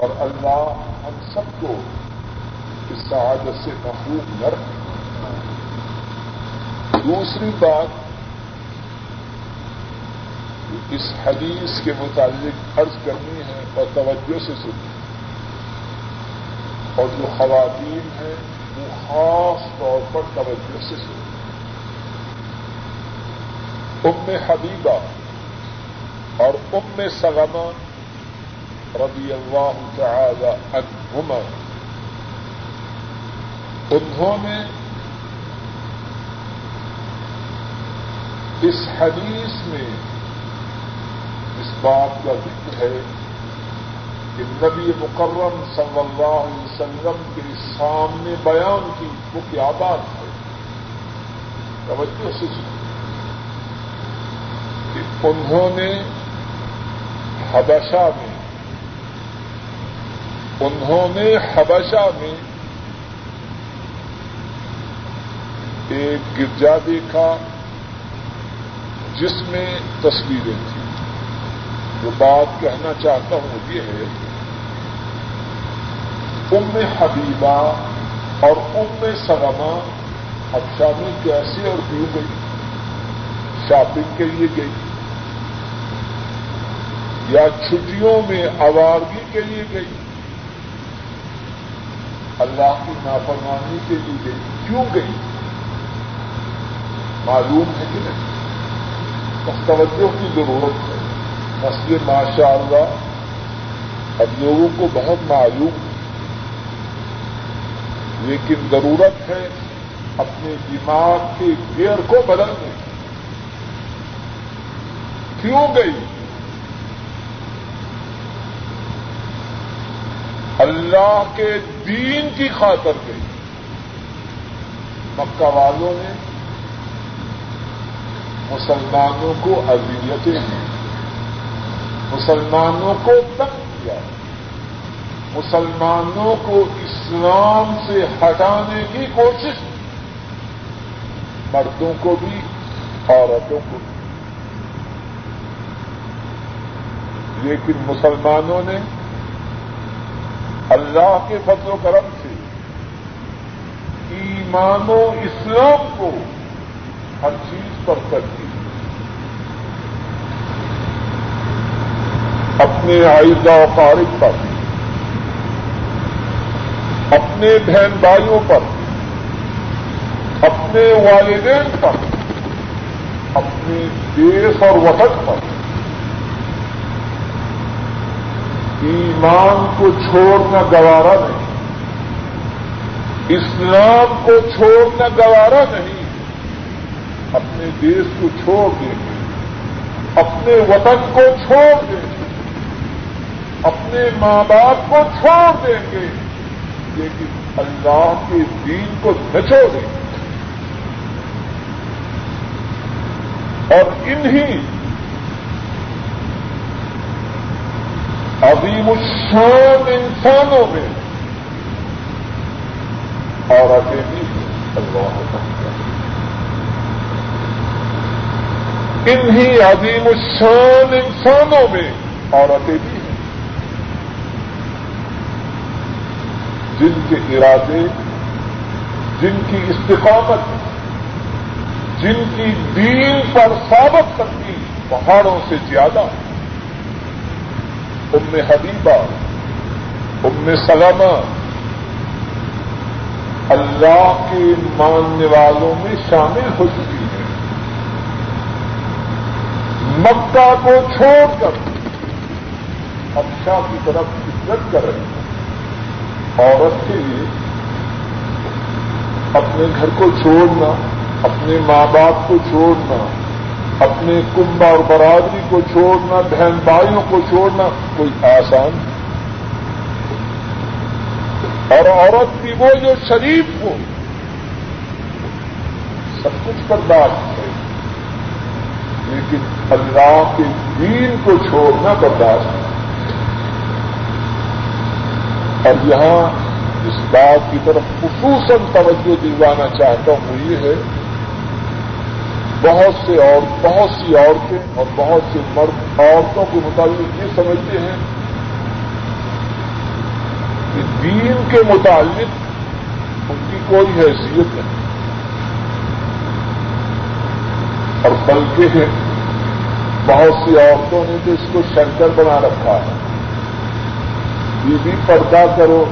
اور اللہ ہم سب کو اس سعادت سے محروم نہ رکھے۔ دوسری بات، اس حدیث کے متعلق عرض کرنی ہے اور توجہ سے سنی اور جو خواتین ہیں، وہ خاص طور پر توجہ سے سنی ام حبیبہ اور ام سلمہ رضی اللہ تعالی عنہما۔ انہوں نے اس حدیث میں اس بات کا ذکر ہے کہ نبی مکرم صلی اللہ علیہ وسلم کے سامنے بیان کی وہ کیا بات ہے؟ توجہ سے کہ انہوں نے حبشہ میں انہوں نے حبشہ میں ایک گرجا دیکھا جس میں تصویریں تھیں۔ جو بات کہنا چاہتا ہوں یہ ہے، ام حبیبہ اور ام سلمہ اب شادی کیسے اور کیوں گئی شاپنگ کے لیے گئی یا چھٹیوں میں آوارگی کے لیے گئی اللہ کی نافرمانی کے لیے گئی. کیوں گئی؟ معلوم ہے کہ نہیں. توجہ کی ضرورت ہے. مسئلے ماشاء اللہ اب لوگوں کو بہت معلوم ہے. لیکن ضرورت ہے اپنے دماغ کے گیئر کو بدلنے کیوں گئی؟ اللہ کے دین کی خاطر گئی مکہ والوں نے مسلمانوں کو اذیتیں ہیں مسلمانوں کو تنگ کیا، مسلمانوں کو اسلام سے ہٹانے کی کوشش مردوں کو بھی، عورتوں کو بھی۔ لیکن مسلمانوں نے اللہ کے فضل و کرم سے ایمان و اسلام کو ہر چیز پر کرتی اپنے آئزہ و فارغ پر، اپنے بہن بھائیوں پر، اپنے والدین پر، اپنے دیش اور وطن پر۔ ایمان کو چھوڑنا گوارا نہیں۔ اسلام کو چھوڑنا گوارا نہیں۔ اپنے دیش کو چھوڑ دیں گے اپنے وطن کو چھوڑ دیں گے اپنے ماں باپ کو چھوڑ دیں گے لیکن اللہ کے دین کو نہ چھوڑیں گے اور انہی عظیم الشان انسانوں میں۔ عورتیں بھی اللہ انہی عظیم الشان انسانوں میں۔ عورتیں بھی ہیں جن کے ارادے، جن کی استقامت، جن کی دین پر ثابت کرتی، پہاڑوں سے زیادہ۔ ہے ام حبیبہ، ام سلامہ اللہ کے ماننے والوں میں شامل ہو چکی ہیں۔ مکہ کو چھوڑ کر اچھا کی طرف ہجرت کر رہی ہیں۔ عورت کے لیے اپنے گھر کو چھوڑنا، اپنے ماں باپ کو چھوڑنا اپنے کنبا اور برادری کو چھوڑنا، بہن بھائیوں کو چھوڑنا کوئی آسان اور عورت بھی وہ جو شریف ہو، سب کچھ برداشت ہے لیکن اللہ کے دین کو چھوڑنا برداشت ہے اور یہاں اس بات کی طرف خصوصاً توجہ دلوانا چاہتا ہوں یہ ہے بہت سے اور بہت سی عورتیں اور بہت سے مرد عورتوں کے مطابق یہ سمجھتے ہیں کہ دین کے متعلق ان کی کوئی حیثیت نہیں اور بلکہ بہت سی عورتوں نے تو اس کو شنکر بنا رکھا ہے۔ یہ بھی پردہ کرو،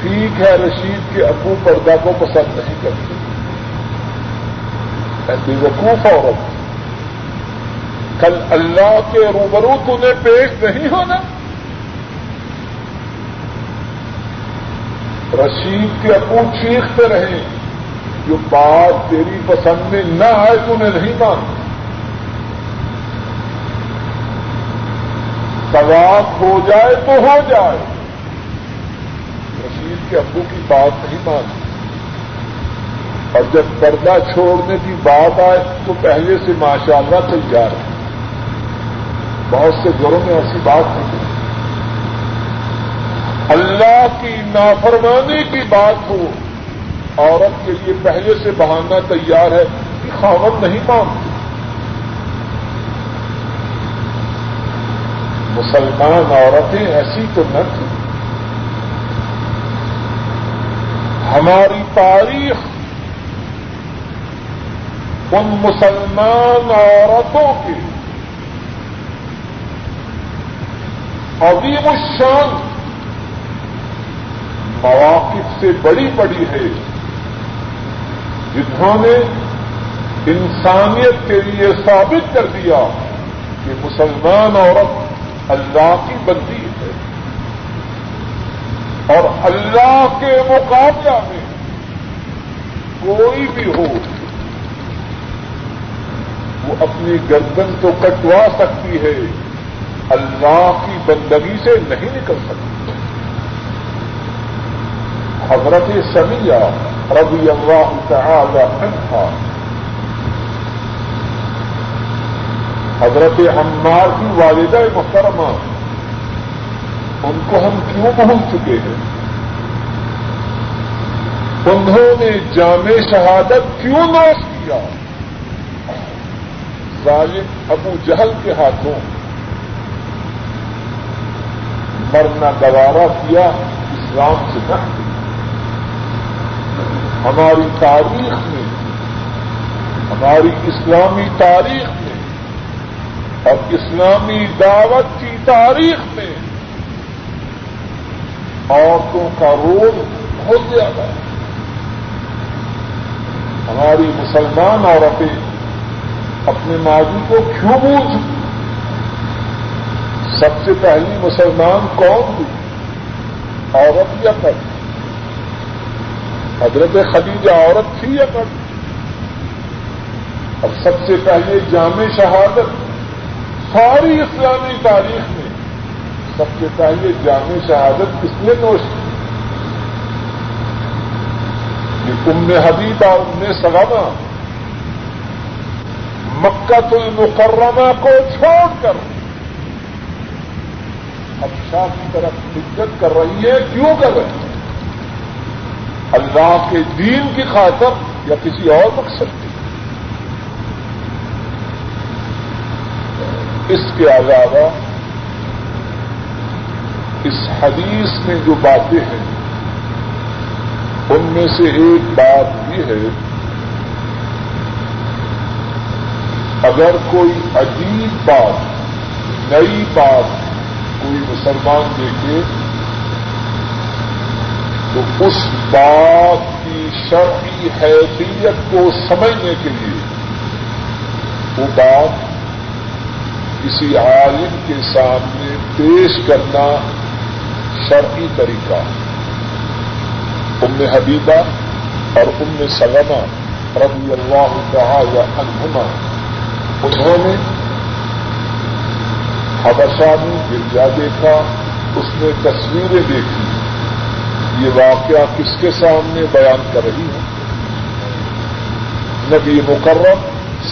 ٹھیک ہے، رشید کے ابو پردہ کو پسند نہیں کرتے۔ ایسی وقوف عورت کل اللہ کے روبرو تمہیں پیش نہیں ہونا۔ رشید کے ابو چیختے رہے۔ جو بات تیری پسند میں نہ آئے تو انہیں نہیں مانتا۔ طلاق ہو جائے تو ہو جائے۔ رشید کے ابو کی بات نہیں مانتی اور جب پردہ چھوڑنے کی بات آئے تو پہلے سے ماشاء اللہ تیار ہے۔ بہت سے گھروں میں ایسی بات نہیں اللہ کی نافرمانی کی بات ہو، عورت کے لیے پہلے سے بہانا تیار ہے کہ خاون نہیں مانتی۔ مسلمان عورتیں ایسی تو نہ تھیں۔ ہماری تاریخ ان مسلمان عورتوں کے عظیم الشان. مواقف سے بڑی بڑی ہے. جنہوں نے انسانیت کے لیے ثابت کر دیا کہ مسلمان عورت اللہ کی بندی ہے اور اللہ کے مقابلہ میں کوئی بھی ہو وہ اپنی گردن تو کٹوا سکتی ہے، اللہ کی بندگی سے نہیں نکل سکتی۔ حضرت سمیہ ربی اللہ تعالی عنہ۔ حضرت عمار کی والدہ محترمہ، ان کو ہم کیوں پہنچ چکے ہیں؟ انہوں نے جامع شہادت کیوں نوش کیا؟ ظالم ابو جہل کے ہاتھوں مرنا گوارا کیا، اسلام سے نہ ہماری تاریخ میں، ہماری اسلامی تاریخ میں اور اسلامی دعوت کی تاریخ میں عورتوں کا رول بہت زیادہ ہے۔ ہماری مسلمان عورتیں اپنے ماضی کو کیوں بھول چکی؟ سب سے پہلی مسلمان کون ہوئی عورت یا کر حضرت خدیجہ عورت تھی یا کر اور سب سے پہلے جامع شہادت، ساری اسلامی تاریخ میں سب سے پہلے جامع شہادت کس نے نوش کی؟ یہ ام حبیب اور ام سلامہ مکہ المکرمہ کو چھوڑ کر اب شاہ کی طرف ہجت کر رہی ہے، کیوں کر رہی ہے؟ اللہ کے دین کی خاطر یا کسی اور مقصد کی؟ اس کے علاوہ اس حدیث میں جو باتیں ہیں، ان میں سے ایک بات یہ ہے اگر کوئی عجیب بات، نئی بات کوئی مسلمان دیکھے، تو اس بات کی شرعی حیثیت کو سمجھنے کے لیے وہ بات کسی عالم کے سامنے پیش کرنا شرعی طریقہ۔ ام حبیبہ اور ام سلمہ رضی اللہ تعالی عنہما انہوں نے حبشہ میں گرجا دیکھا، اس میں تصویریں دیکھی۔ یہ واقعہ کس کے سامنے بیان کر رہی ہے؟ نبی مکرم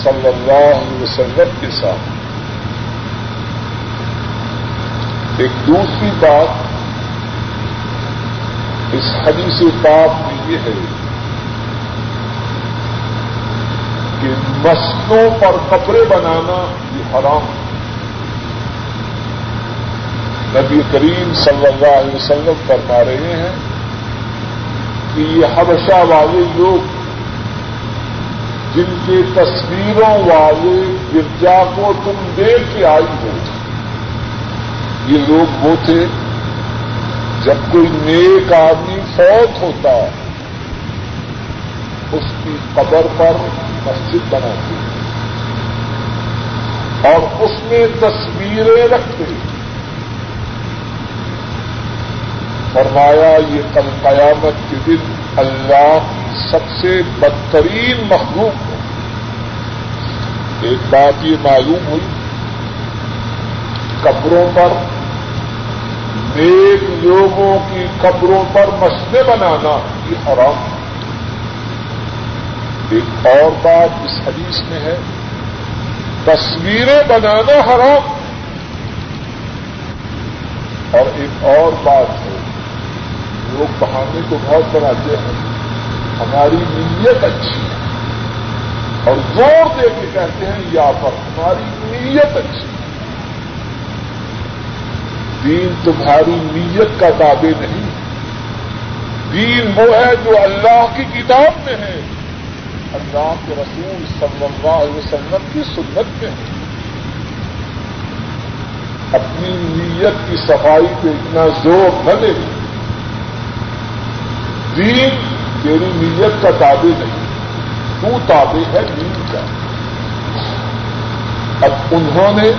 صلی اللہ علیہ وسلم کے سامنے۔ ایک دوسری بات اس حدیث پاک میں یہ ہے۔ کہ مسلوں پر کپڑے بنانا یہ حرام ہے۔ نبی کریم صلی اللہ علیہ وسلم فرما رہے ہیں کہ یہ حبشہ والے لوگ جن کے تصویروں والے گرجا کو تم دیکھ کے آئی ہو، یہ لوگ وہ تھے جب کوئی نیک آدمی فوت ہوتا اس کی قبر پر مسجد بناتے اور اس میں تصویریں رکھتے فرمایا، یہ کل قیامت کے دن اللہ کی سب سے بدترین مخلوق ہے۔ ایک بات یہ معلوم ہوئی، قبروں پر، نیک لوگوں کی قبروں پر مسجدیں بنانا یہ حرام۔ ہے ایک اور بات اس حدیث میں ہے، تصویریں بنانا حرام۔ اور ایک اور بات ہے، لوگ بہانے کو بہت بناتے ہیں، ہماری نیت اچھی ہے۔ اور زور دے کے کہتے ہیں، یا پر ہماری نیت اچھی ہے۔ دین تمہاری نیت کا تابع نہیں۔ دین وہ ہے جو اللہ کی کتاب میں ہے۔ اللہ کے رسول صلی اللہ علیہ وسلم کی سنت میں ہے اپنی نیت کی صفائی پہ اتنا زور نہ دے دین تیری نیت کا تابع نہیں۔ تو تابع ہے دین کا۔ اب انہوں نے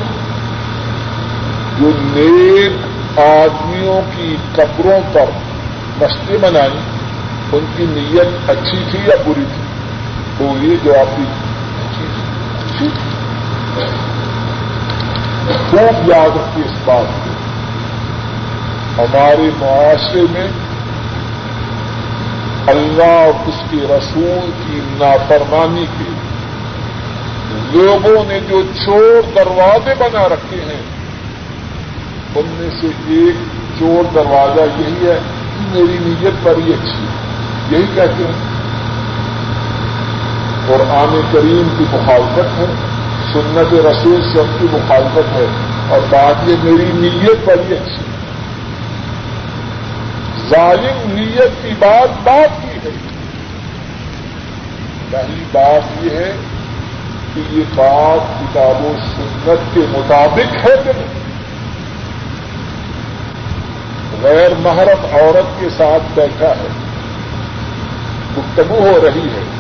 جو نیک آدمیوں کی قبروں پر مسجدیں بنائی ان کی نیت اچھی تھی یا بری تھی؟ تو یہ جواب دی اچھی تھی خوب یاد رکھیے اس بات کو۔ ہمارے معاشرے میں اللہ اور اس کے رسول کی نافرمانی کے لوگوں نے جو چور دروازے بنا رکھے ہیں، ان میں سے ایک چور دروازہ یہی ہے کہ میری نیت بڑی اچھی ہے۔ یہی کہتے ہیں اور عام کریم کی مخالفت ہے، سنت رسول سب کی مخالفت ہے، اور بات یہ میری نیت بڑی اچھی ظالم نیت کی بات بات کی ہے۔ پہلی بات یہ ہے کہ یہ بات کتاب و سنت کے مطابق ہے کہ نہیں۔ غیر محرم عورت کے ساتھ بیٹھا ہے، گفتگو ہو رہی ہے۔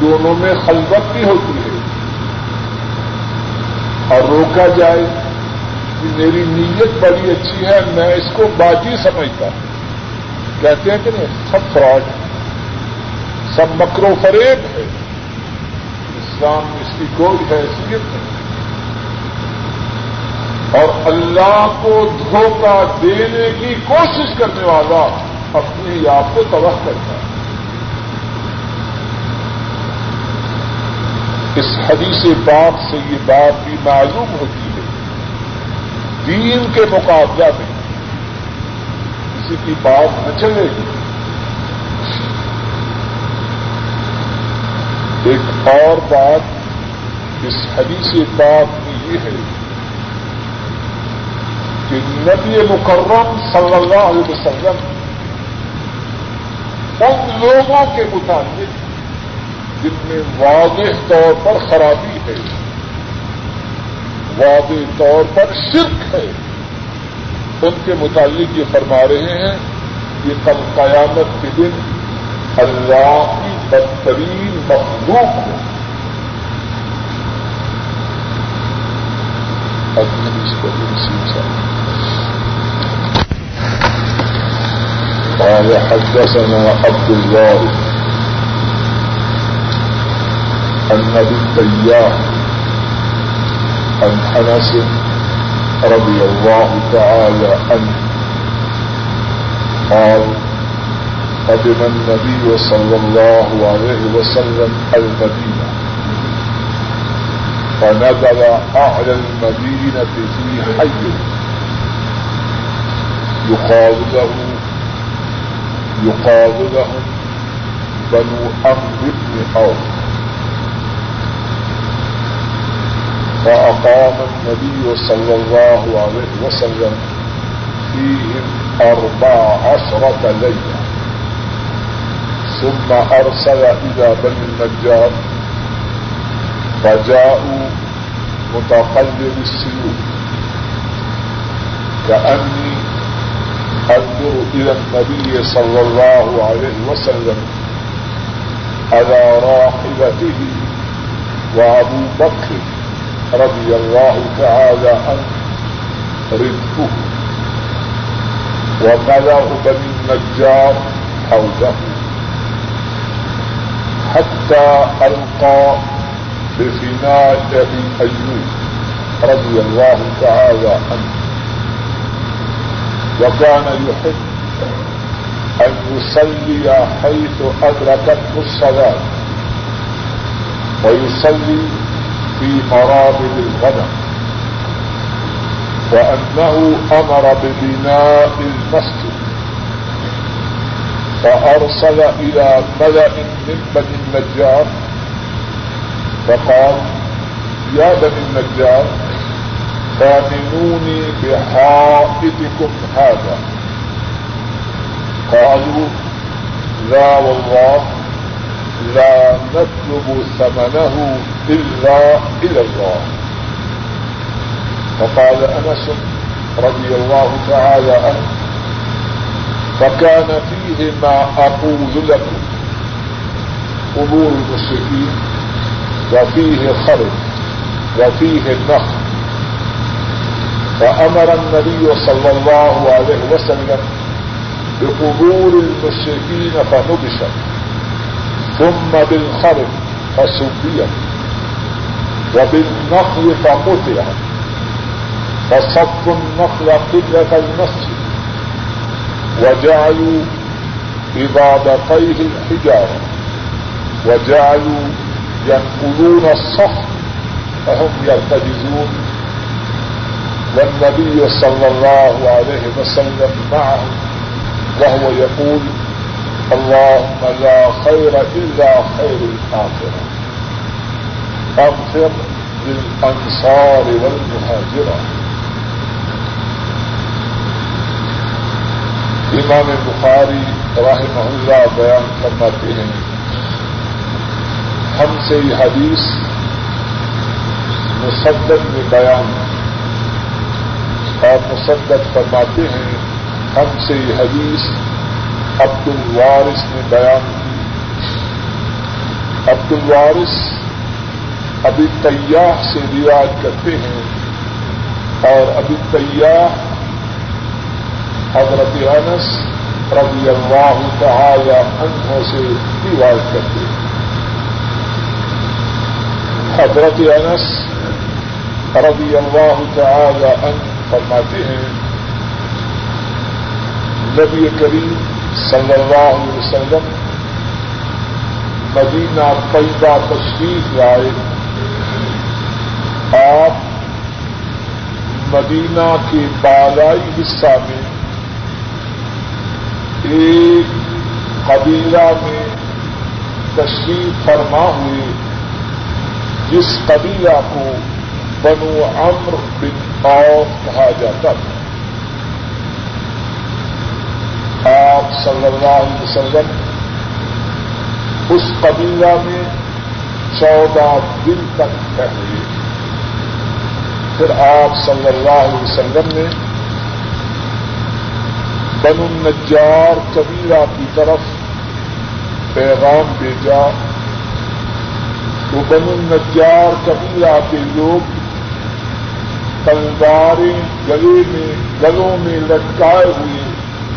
دونوں میں خلوت بھی ہوتی ہے۔ اور روکا جائے کہ میری نیت بڑی اچھی ہے، میں اس کو باجی سمجھتا ہوں۔ کہتے ہیں کہ نہیں، سب فراڈ سب مکرو فریب ہے۔ اسلام اس کی کوئی حیثیت نہیں۔ اور اللہ کو دھوکہ دینے کی کوشش کرنے والا اپنے آپ کو تباہ کرتا ہے۔ اس حدیث پاک سے یہ بات بھی معلوم ہوتی ہے۔ دین کے مقابلہ میں کسی کی بات نہ چلے۔ گی ایک اور بات اس حدیث پاک کی یہ ہے کہ نبی مکرم صلی اللہ علیہ وسلم ان لوگوں کے متعلق جن میں واضح طور پر خرابی ہے۔ واضح طور پر شرک ہے۔ ان کے متعلق یہ فرما رہے ہیں کہ کل قیامت کے دن اللہ کی بدترین مخلوق ہو اس کو قال حدثنا عبد الله النبي التياح عن حنس رضي الله تعالى عنه. قال، قدم النبي صلى الله عليه وسلم المدينة. فنزل أعلى المدينة في حي. يقال له، يقال لهم بنو أمر بن عوف. فأقام النبي صلى الله عليه وسلم فيهم أربع عشرة ليلة. ثم أرسل إلى بني النجار، فجاءوا متقلب السيوف. كأني أنظر إلى النبي صلى الله عليه وسلم على راحلته وأبو بكر رضي الله تعالى عنه رزقه. وملأ بني النجار حوله حتى ألقى بفناء أبي أيوب رضي الله تعالى عنه وكان يحب أن يصلي حيث أدركته الصلاة. ويصلي في مرابد الغنم. وأنه أمر ببناء المسجد. فأرسل إلى ملأ من بني النجار. فقال، يا بني النجار فامنوني بحائطكم هذا. قالوا، لا والله. لا نطلب ثمنه إلا إلى الله. فقال أنس رضي الله تعالى عنه، فكان فيه ما أقول لكم قبور المشركين، وفيه خرج وفيه النخل. فأمر النبي صلى الله عليه وسلم بقبور المشركين فنبشت ثم بالخرب فسبيت وبالنخل فقطعت فصفوا النخل قبلة المسجد وجعلوا إبادتيه الحجارة وجعلوا ينقلون الصخر فهم يرتجزون والنبي صلى الله عليه وسلم معه وهو يقول اللهم لا خير إلا خير الآخرة. أغفر للأنصار والمهاجرة. امام بخاری رحمہ اللہ بیان فرماتے ہیں ہم سے یہ حدیث مصدق میں بیان. اور مصدق فرماتے ہیں ہم سے یہ حدیث عبد الوارث نے بیان کی۔ عبد الوارث ابھی تیاح سے روایت کرتے ہیں اور ابھی تیاح حضرت انس رضی اللہ تعالی عنہ سے روایت کرتے ہیں۔ حضرت انس رضی اللہ تعالی عنہ فرماتے ہیں، نبی کریم صلی اللہ علیہ وسلم، مدینہ طیبہ تشریف لائے۔ آپ مدینہ کے بالائی حصہ میں ایک قبیلہ میں تشریف فرما ہوئے، جس قبیلہ کو بنو امر بن اوف کہا جاتا تھا۔ آپ صلی اللہ علیہ وسلم اس قبیلہ میں چودہ دن تک ٹھہرے پھر آپ صلی اللہ علیہ وسلم نے بن النجار قبیلہ کی طرف پیغام بھیجا۔ تو بن النجار قبیلہ کے لوگ تلواریں گلے میں، گلوں میں لٹکائے ہوئے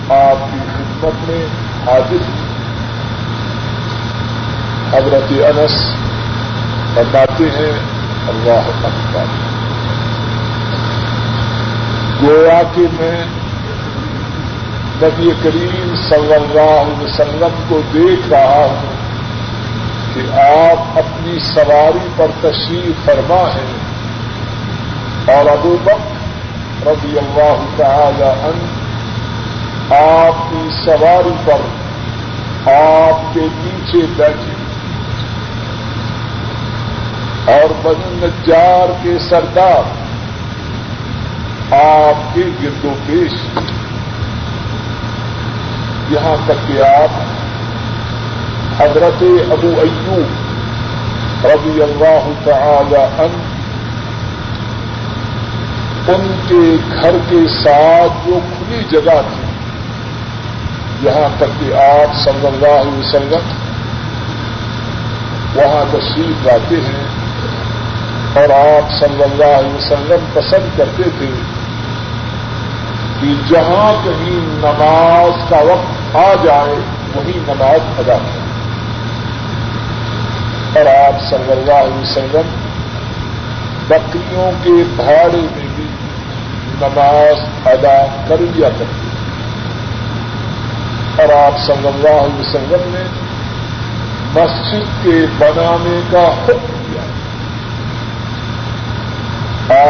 آپ کی خدمت میں حاضر حضرت انس بتاتے ہیں، اللہ اکبر۔ گویا کہ میں نبی کریم صلی اللہ علیہ وسلم کو دیکھ رہا ہوں کہ آپ اپنی سواری پر تشریف فرما ہیں اور ابو بک رضی اللہ تعالی عنہ آپ کی سواری پر آپ کے پیچھے بیٹھے اور بن النجار کے سردار آپ کے گرد و پیش یہاں تک کہ آپ حضرت ابو ایوب رضی اللہ تعالی عنہ ان کے گھر کے ساتھ جو کھلی جگہ تھی یہاں تک کہ آپ صلی اللہ علیہ وسلم وہاں تشریف لاتے ہیں اور آپ صلی اللہ علیہ وسلم پسند کرتے تھے کہ جہاں کہیں نماز کا وقت آ جائے وہیں نماز ادا کریں۔ اور آپ صلی اللہ علیہ وسلم بکریوں کے بھاڑے میں بھی نماز ادا کر لیا کرتے اور آپ صلی اللہ علیہ وسلم نے مسجد کے بنانے کا حکم دیا۔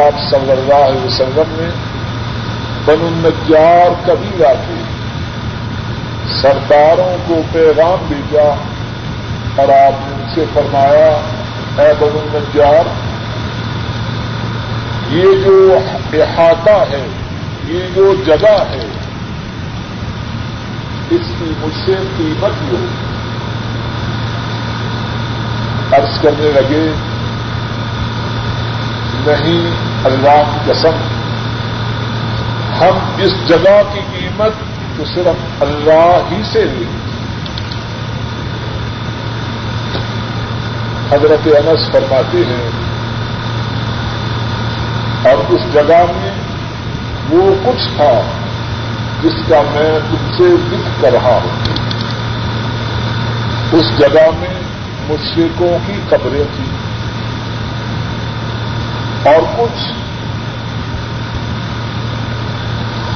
آپ صلی اللہ علیہ وسلم نے بن النجار کبھی کے سرداروں کو پیغام بھیجا اور آپ نے ان سے فرمایا، اے بن النجار، یہ جو احاطہ ہے، یہ جو جگہ ہے اس کی مجھ سے قیمت ہو۔ عرض کرنے لگے، نہیں، اللہ کی قسم، ہم اس جگہ کی قیمت تو صرف اللہ ہی سے لیں۔ حضرت انس فرماتے ہیں اور اس جگہ میں وہ کچھ تھا۔ جس کا میں تم سے ذکر کر رہا ہوں۔ اس جگہ میں مشرقوں کی قبریں تھیں۔ اور کچھ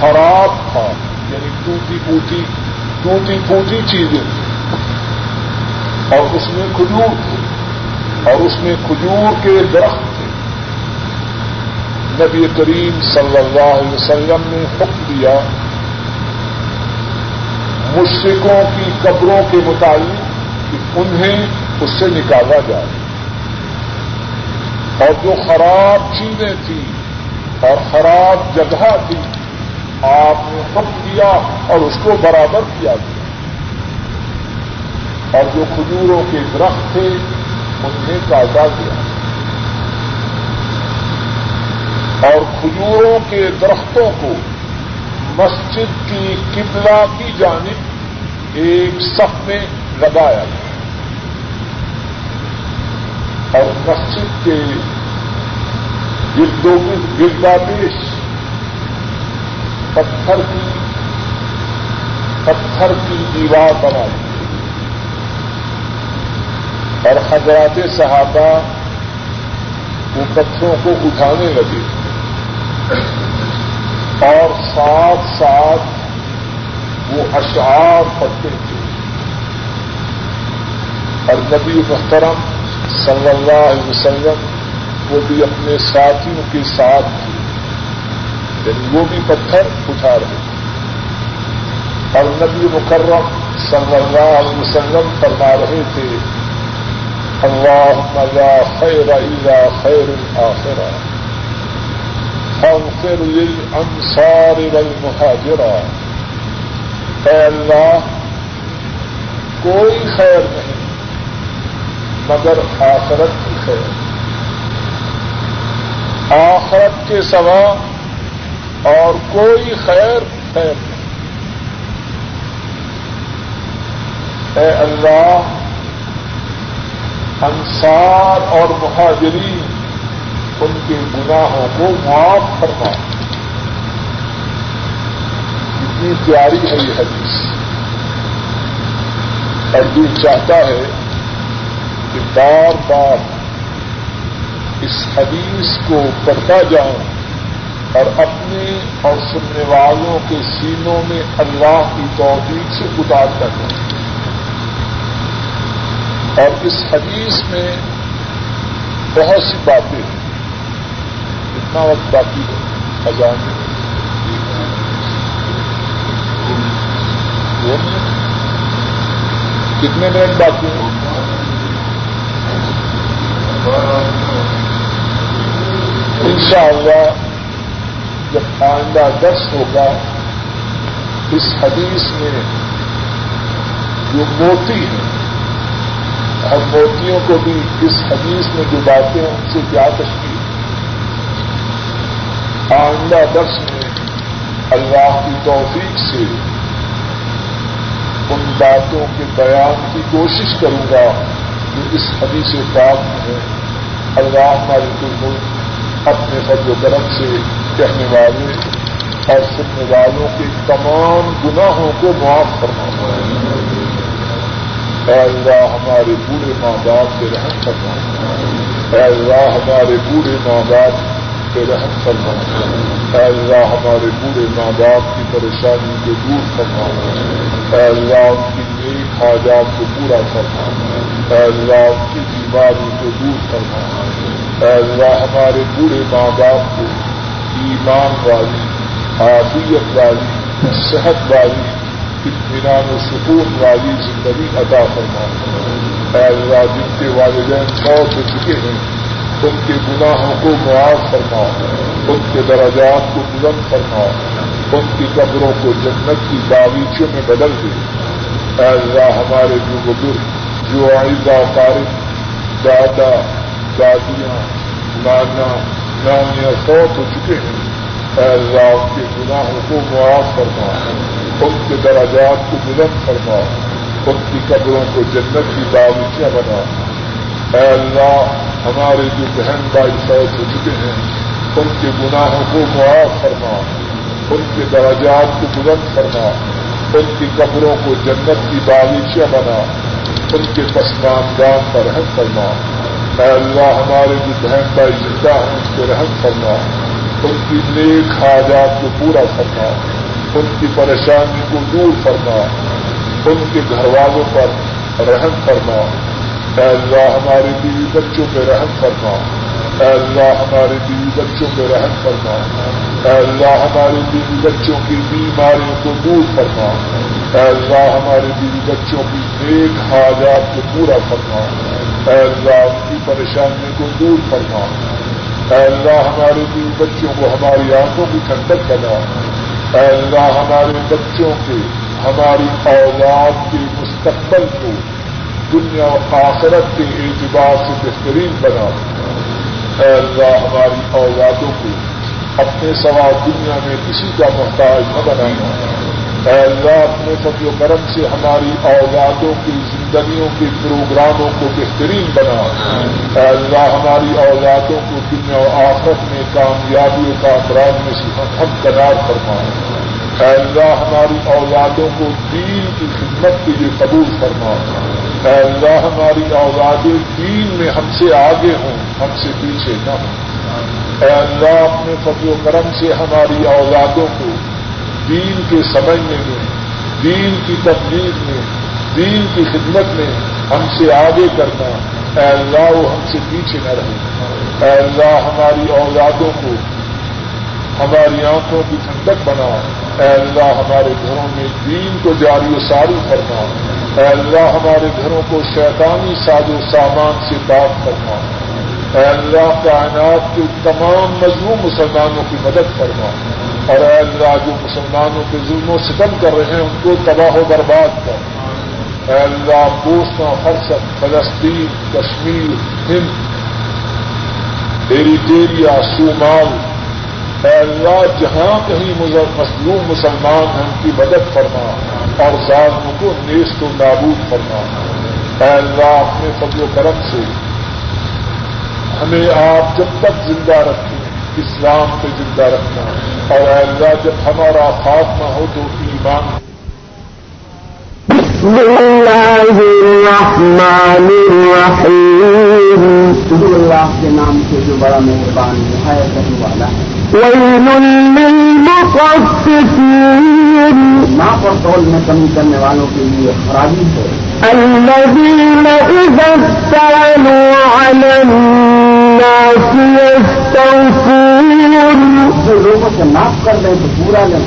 خراب تھا یعنی ٹوٹی پوٹی ٹوٹی پوٹی چیزیں۔ تھیں اور اس میں کھجور تھے۔ اور اس میں کھجور کے درخت تھے۔ نبی کریم صلی اللہ علیہ وسلم نے حکم دیا مشرقوں کی قبروں کے متعلق کہ انہیں اس سے نکالا جائے۔ اور جو خراب چیزیں تھیں اور خراب جگہ تھی، آپ نے حکم دیا اور اس کو برابر کیا۔ گیا اور جو کھجوروں کے درخت تھے، انہیں کاٹا گیا اور کھجوروں کے درختوں کو مسجد کی قبلہ کی جانب ایک صف میں لگایا گیا۔ اور مسجد کے گردوں گرداپیش پتھر کی پتھر کی دیوار بنائی۔ اور حضرات صحابہ وہ پتھروں کو اٹھانے لگے۔ اور ساتھ ساتھ وہ اشعار پڑھتے تھے۔ اور نبی محترم صلی اللہ علیہ وسلم وہ بھی اپنے ساتھیوں کے ساتھ تھے۔ یعنی وہ بھی پتھر اٹھا رہے تھے۔ اور نبی مکرم صلی اللہ علیہ وسلم فرما رہے تھے اللہ مزا خیر خیر آخرہ فاغفر للانصار والمہاجرہ اے اللہ، کوئی خیر نہیں، مگر آخرت کی خیر۔ آخرت کے سوا اور کوئی خیر خیر نہیں۔ اے اللہ، انصار اور مہاجرین ان کے گناہوں کو معاف کرنا اتنی پیاری ہے یہ حدیث۔ اور دل چاہتا ہے کہ بار بار اس حدیث کو پڑھتا جاؤں اور اپنے اور سننے والوں کے سینوں میں اللہ کی توفیق سے اتارتا جاؤں۔ اور اس حدیث میں بہت سی باتیں ہیں۔ کتنا وقت باقی ہے۔ ہزار کتنے منٹ باقی ہیں؟ انشاءاللہ جب آئندہ درس ہوگا، اس حدیث میں جو موتی ہیں اور موتیوں کو بھی اس حدیث میں جو باتیں ان سے کیا تشکیل؟ آئندہ درس میں اللہ کی توفیق سے ان باتوں کے بیان کی کوشش کروں گا جو اس حدیث پاک میں ہے اللہ مالک الملک اپنے فضل و کرم سے کہنے والے اور سننے والوں کے تمام گناہوں کو معاف فرما اے اللہ ہمارے بوڑھے ماں باپ کے رحم فرما اے اللہ ہمارے بوڑھے ماں باپ کے رحم فرما۔ اے اللہ، ہمارے بوڑھے ماں باپ کی پریشانی کو دور فرما۔ اے اللہ، ان کی نیک حاجات کو پورا کرنا اے اللہ، ان کی بیماری کو دور کرنا اے اللہ، ہمارے بوڑھے ماں باپ کو ایمان والی، عافیت والی، صحت والی، اطمینان و سکون والی زندگی عطا فرما۔ اے اللہ جن کے والدین موت ہو چکے ہیں ان کے گناہوں کو معاف فرما ان کے دراجات کو بلند فرما ان کی قبروں کو جنت کی باغیچوں میں بدل دے۔ اے اللہ، ہمارے جو بزرگ، جو آئندہ قارب دادا، دادیاں، نانا، نانیاں فوت ہو چکے ہیں، اے اللہ، ان کے گناہوں کو معاف فرما ان کے دراجات کو بلند فرما ان کی قبروں کو جنت کی باغیچیاں بنا اے اللہ، ہمارے جو بہن بھائی فوت ہو چکے ہیں، ان کے گناہوں کو معاف فرما، ان کے دراجات کو بلند فرما، ان کی قبروں کو جنت کی باغیچیاں بنا، ان کے پسماندان پر رحم فرما۔ اے اللہ، ہمارے جو بہن بھائی زندہ ہیں، اس کو رحم فرما۔ ان کی نیک حاجات کو پورا کرنا ان کی پریشانی کو دور کرنا ان کے گھر والوں پر رحم کرنا اے اللہ ہمارے بیوی بچوں پہ رحم کرنا اے اللہ ہمارے بیوی بچوں پہ رحم کرنا اے اللہ ہمارے بیوی بچوں کی بیماریوں کو دور کرنا اے اللہ ہمارے بیوی بچوں کی نیک حاجات کو پورا کرنا اے اللہ ان کی پریشانیوں کو دور کرنا اے اللہ ہمارے بھی بچوں کو ہماری آنکھوں کی ٹھنڈک بنا۔ اے اللہ ہمارے بچوں کے، ہماری اولاد کے مستقبل کو دنیا و آخرت کے اعتبار سے بہترین بنا اے اللہ، ہماری اولادوں کو اپنے سوا دنیا میں کسی کا محتاج نہ بنانا اے اللہ، اپنے فضل و کرم سے ہماری اولادوں کی زندگیوں کے پروگراموں کو بہترین بنا۔ اے اللہ، ہماری اولادوں کو دنیا و آفت میں کامیابیوں کا اپراد میں سے ہم قرار فرما اے اللہ ہماری اولادوں کو دین کی خدمت کے لیے قبول فرما۔ اے اللہ ہماری اولادیں دین میں ہم سے آگے ہوں، ہم سے پیچھے نہ ہوں۔ اے اللہ اپنے فضل و کرم سے ہماری اولادوں کو دین کے سمجھنے میں، دین کی تبدیل میں، دین کی خدمت میں ہم سے آگے کرنا۔ اے اللہ وہ ہم سے پیچھے نہ رہے۔ اے اللہ ہماری اولادوں کو ہماری آنکھوں کی ٹھنڈک بنا اے اللہ، ہمارے گھروں میں دین کو جاری و ساری کرنا اے اللہ، ہمارے گھروں کو شیطانی ساز و سامان سے بات کرنا اے اللہ، کائنات کے تمام مضمون مسلمانوں کی مدد کرنا اور اے اللہ، جو مسلمانوں کے ظلم و ستم کر رہے ہیں، ان کو تباہ و برباد کر۔ اے اللہ بوسنا فرسٹ فلسطین، کشمیر، ہند۔ ایریٹیریا سومال اے اللہ، جہاں کہیں مظلوم مسلمان ہیں، ان کی مدد کرنا اور ظالموں کو نیست و نابود کرنا اے اللہ، اپنے فضل و کرم سے ہمیں آپ جب تک زندہ رکھیں، اسلام پہ زندہ رکھنا۔ اور اللہ، جب ہمارا خاتمہ ہو تو ایمان بسم اللہ الرحمن الرحیم اللہ کے نام سے جو بڑا مہربان ہے کرنے والا ہے ناپ اور تول میں کمی کرنے والوں کے لیے خرابی ہے۔ الذين لوگوں سے معاف کر دیں تو پورا لیں۔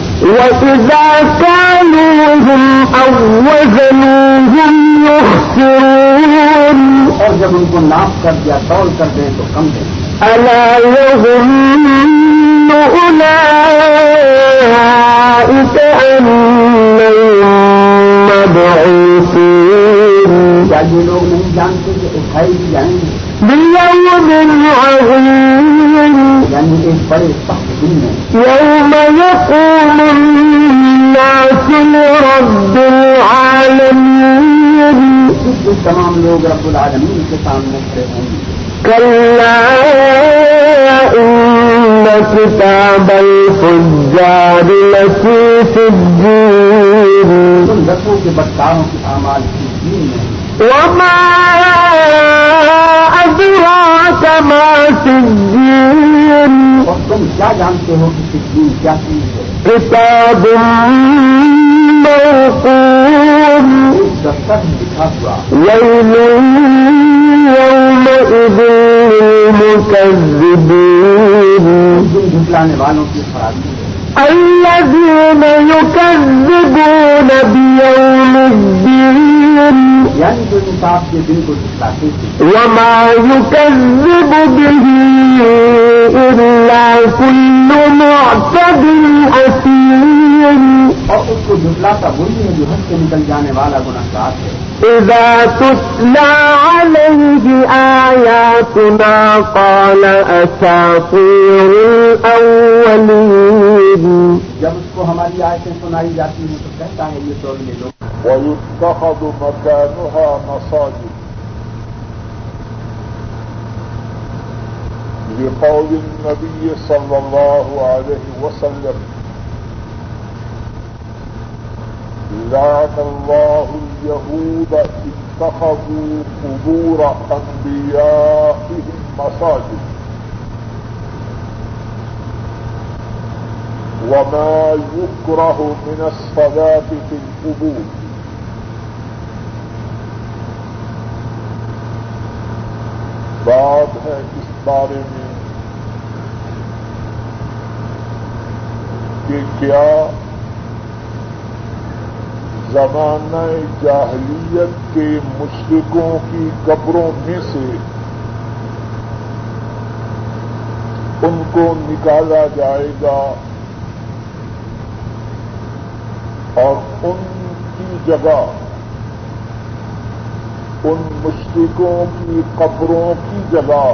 اور جب ان کو ناپ کر دیا تول کر دیں تو کم دیں۔ کیا یہ لوگ نہیں جانتے کہ اٹھائی جائیں گے یعنی ایک بڑے سخت دن میں يوم يقوم الناس لرب العالمين تمام لوگ رب العالمین کے سامنے کھڑے ہوں گے۔ كلا إن كتاب الفجار لفي سجين تم کے بدکاروں اعمال کی دین میں وما أدراك ما سجين اور تم کیا جانتے ہو کہ سجین کیا چیز ہے؟ كتاب موقوم ایک دفتر لکھا ہوا۔ ويل يومئذ للمكذبين جھٹلانے والوں کی خرابی ہے۔ الذين يكذبون بيوم الدين یعنی جو انصاف کے دن کو جھٹلاتے تھے۔ وما يكذب به إلا كل معتد أثيم۔ اور اس کو جھٹلاتا وہی ہے جو حد سے نکل جانے والا گناہگار ہے۔ إذا تتلى عليه آياتنا قال أساطير الأولين۔ جب کو ہماری آیتیں سنائی جاتی ہیں تو کہتا ہے یہ تو یہ لوگ ويتخذ مساجد لقول النبي صلى الله عليه وسلم۔ لعن الله اليهود اتخذوا قبور أنبيائهم مساجد وما يكره من الصلاة في القبور بات ہے اس بارے میں کہ کیا زمانہ جاہلیت کے مشرقوں کی قبروں میں سے ان کو نکالا جائے گا اور ان کی جگہ ان مشرقوں کی قبروں کی جگہ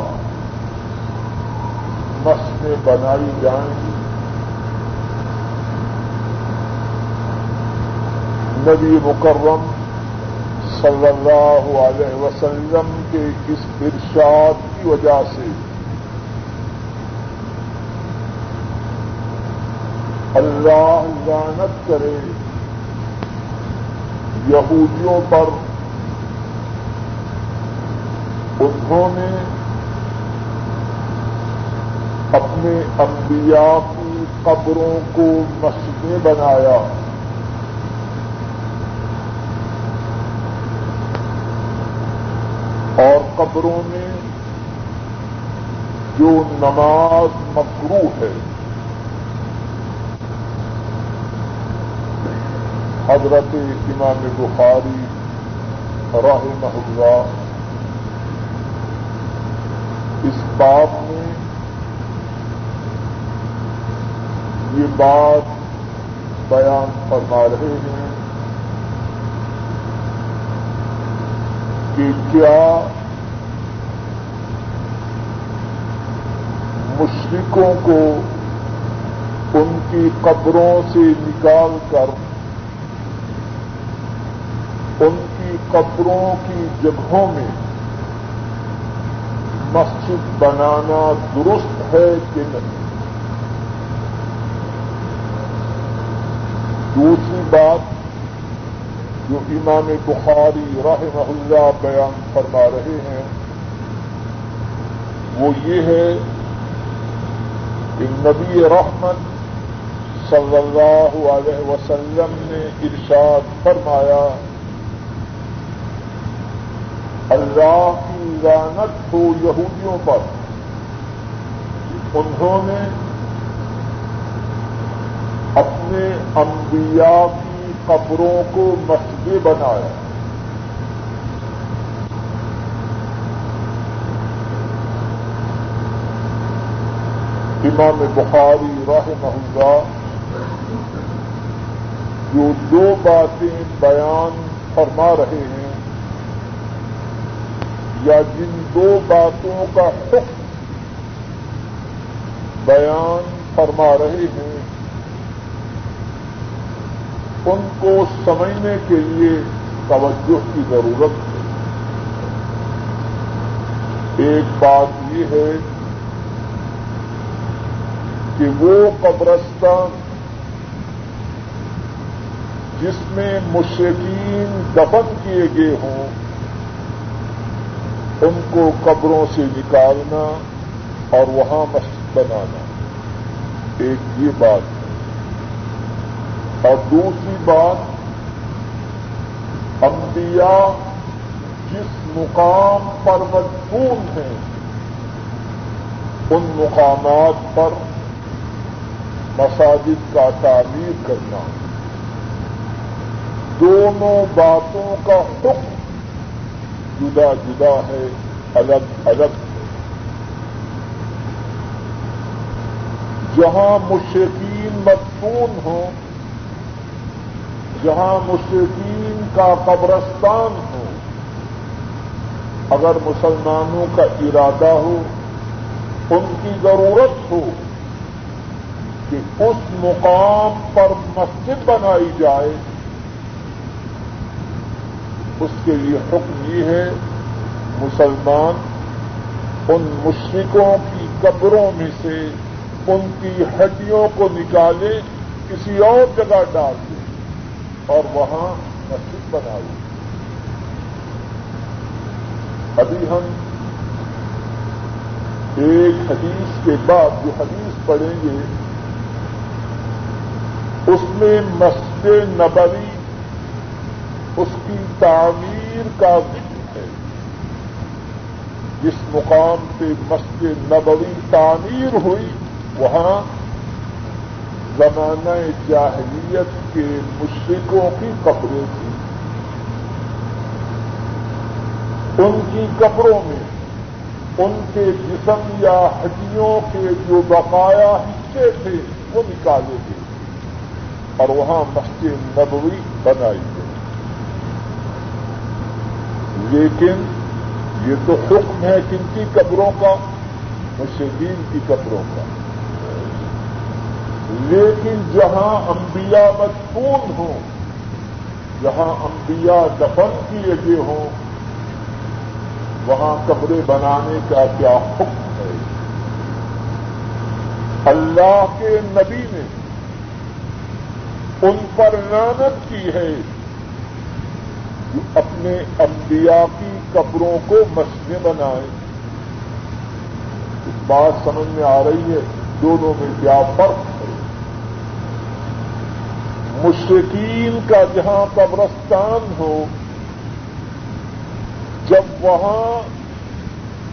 مسجدیں بنائی جائیں گی۔ نبی مکرم صلی اللہ علیہ وسلم کے اس ارشاد کی وجہ سے اللہ لعنت کرے۔ یہودیوں پر انہوں نے اپنے انبیاء کی قبروں کو مسجدیں بنایا۔ اور قبروں میں جو نماز مکرو ہے۔ حضرت امام بخاری رحمہ اللہ اس بات میں یہ بات بیان فرما رہے ہیں کہ کیا مشرقوں کو ان کی قبروں سے نکال کر ان کی قبروں کی جگہوں میں مسجد بنانا درست ہے کہ نہیں؟ دوسری بات جو امام بخاری رحمہ اللہ بیان فرما رہے ہیں، وہ یہ ہے کہ نبی رحمت صلی اللہ علیہ وسلم نے ارشاد فرمایا اللہ کی لعنت ہو یہودیوں پر۔ انہوں نے اپنے انبیاء کی قبروں کو مسجد بنایا۔ امام بخاری رحمہ اللہ جو دو باتیں بیان فرما رہے ہیں۔ یا جن دو باتوں کا حکم بیان فرما رہے ہیں، ان کو سمجھنے کے لیے توجہ کی ضرورت ہے۔ ایک بات یہ ہے کہ وہ قبرستان جس میں مشرقین دفن کیے گئے ہوں ان کو قبروں سے نکالنا اور وہاں مسجد بنانا۔ ایک یہ بات ہے۔ اور دوسری بات، انبیاء جس مقام پر مجبور ہیں، ان مقامات پر مساجد کا تعمیر کرنا۔ دونوں باتوں کا حکم جدا جدا ہے، الگ الگ۔ ہے جہاں مشرقین مدفون ہوں، جہاں مشرقین کا قبرستان ہو اگر مسلمانوں کا ارادہ ہو، ان کی ضرورت ہو کہ اس مقام پر مسجد بنائی جائے اس کے لیے حکم یہ ہے، مسلمان ان مشرقوں کی قبروں میں سے ان کی ہڈیوں کو نکالے، کسی اور جگہ ڈال دیں اور وہاں مسجد بنا ابھی ہم ایک حدیث کے بعد جو حدیث پڑھیں گے، اس میں مسجد نبوی اس کی تعمیر کا ذکر ہے۔ جس مقام پہ مسجد نبوی تعمیر ہوئی، وہاں زمانہ جاہلیت کے مشرقوں کی قبریں تھیں۔ ان کی قبروں میں ان کے جسم یا ہڈیوں کے جو بقایا حصے تھے، وہ نکالے گئے۔ اور وہاں مسجد نبوی بنائی گئی لیکن یہ تو حکم ہے کن کی قبروں کا؟ مشرقین کی قبروں کا۔ لیکن جہاں انبیاء مدفون ہوں، جہاں انبیاء دفن کیے گئے ہوں، وہاں کمرے بنانے کا کیا حکم ہے؟ اللہ کے نبی نے ان پر رانت کی ہے۔ اپنے انبیاء کی قبروں کو مسجدیں بنائیں۔ بات سمجھ میں آ رہی ہے، دونوں میں کیا فرق مشرقین کا جہاں قبرستان ہو، جب وہاں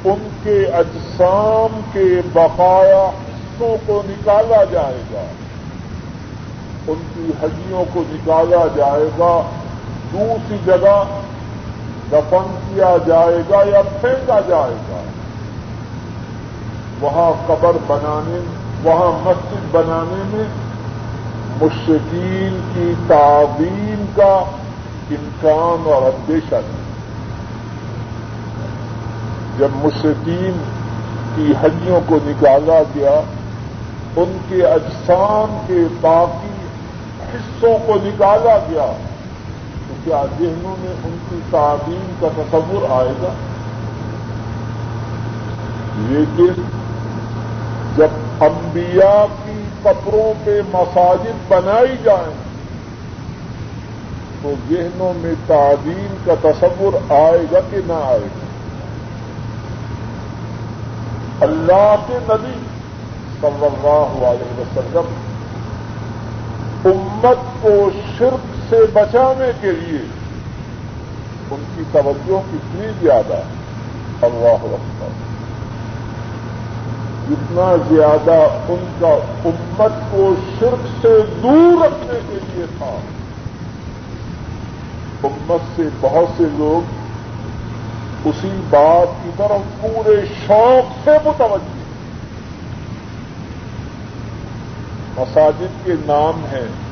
ان کے اجسام کے بقایا حصوں کو نکالا جائے گا، ان کی ہڈیوں کو نکالا جائے گا دوسری جگہ دفن کیا جائے گا یا پھینکا جائے گا؟ وہاں قبر بنانے، وہاں مسجد بنانے میں مشرقین کی تعظیم کا امکان اور اندیشہ نہیں جب مشرقین کی ہڈیوں کو نکالا گیا، ان کے اجسام کے باقی حصوں کو نکالا گیا کیا ذہنوں میں ان کی تعلیم کا تصور آئے گا؟ لیکن جب انبیاء کی قبروں پہ مساجد بنائی جائیں، تو ذہنوں میں تعلیم کا تصور آئے گا کہ نہ آئے گا؟ اللہ کے نبی صلی اللہ علیہ وسلم امت کو شرک سے بچانے کے لیے ان کی توجہ کتنی زیادہ اللہ اکبر۔ جتنا زیادہ ان کا امت کو شرک سے دور رکھنے کے لیے تھا۔ امت سے بہت سے لوگ اسی بات کی طرف پورے شوق سے متوجہ۔ مساجد کے نام ہیں۔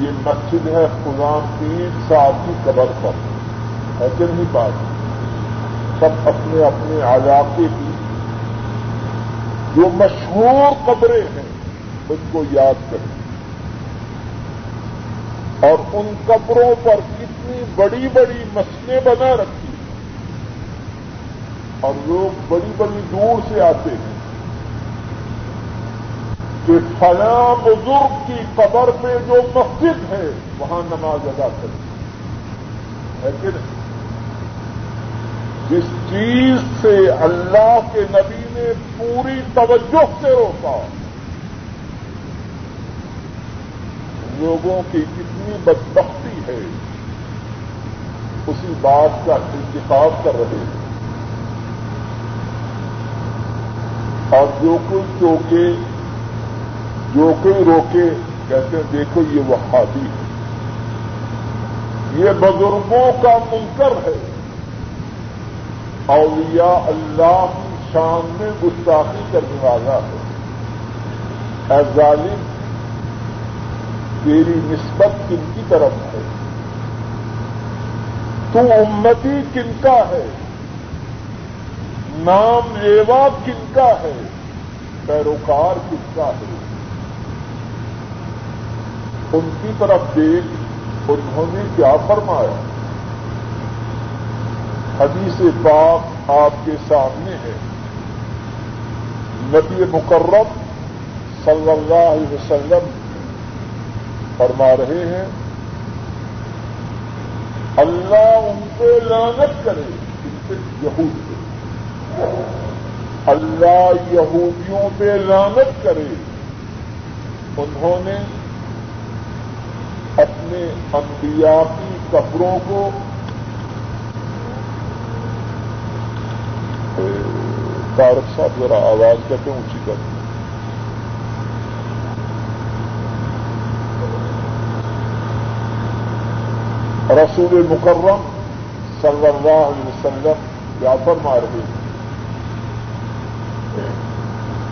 یہ مسجد ہے خزام پیر صاحب کی قبر پر۔ ہے کہ نہیں بات سب اپنے اپنے علاقے کی جو مشہور قبریں ہیں، ان کو یاد کریں۔ اور ان قبروں پر کتنی بڑی بڑی مسلیں بنا رکھی۔ اور لوگ بڑی بڑی دور سے آتے ہیں۔ کہ فلاں بزرگ کی قبر پہ جو مسجد ہے، وہاں نماز ادا کریں۔ ہے کہ نہیں؟ جس چیز سے اللہ کے نبی نے پوری توجہ سے روکا، لوگوں کی کتنی بدبختی ہے، اسی بات کا انتخاب کر رہے ہیں۔ اور جو کچھ چوکے جو کوئی روکے، کہتے ہیں، دیکھو، یہ وہابی ہے۔ یہ بزرگوں کا منکر ہے۔ اولیاء اللہ کی شان میں گستاخی کرنے والا ہے۔ اے ظالم، تیری نسبت کن کی طرف ہے؟ تو امتی کن کا ہے؟ نام لیوا کن کا ہے؟ پیروکار کن کا ہے؟ ان کی طرف دیکھ انہوں نے کیا فرمایا؟ حدیث پاک آپ کے سامنے ہے۔ نبی مکرم صلی اللہ علیہ وسلم فرما رہے ہیں، اللہ ان پہ لانت کرے یہود پہ اللہ یہودیوں پہ لانت کرے۔ انہوں نے اپنے انبیاء کی قبروں کو تارک صاحب ذرا آواز کرتے اونچی کر رسول مکرم صلی اللہ علیہ وسلم یا فرما رہے ہیں؟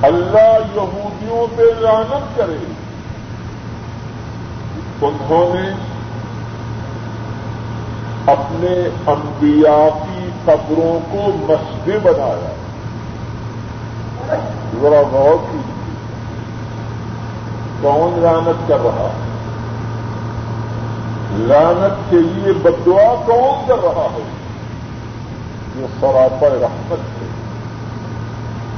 اللہ یہودیوں پہ لانت کرے۔ انہوں نے اپنے انبیاء کی قبروں کو مسجد بنایا۔ ذرا غور کیجیے۔ کون لانت کر رہا؟ ہے لانت کے لیے بدعا کون کر رہا ہے؟ یہ سراپا رحمت ہے۔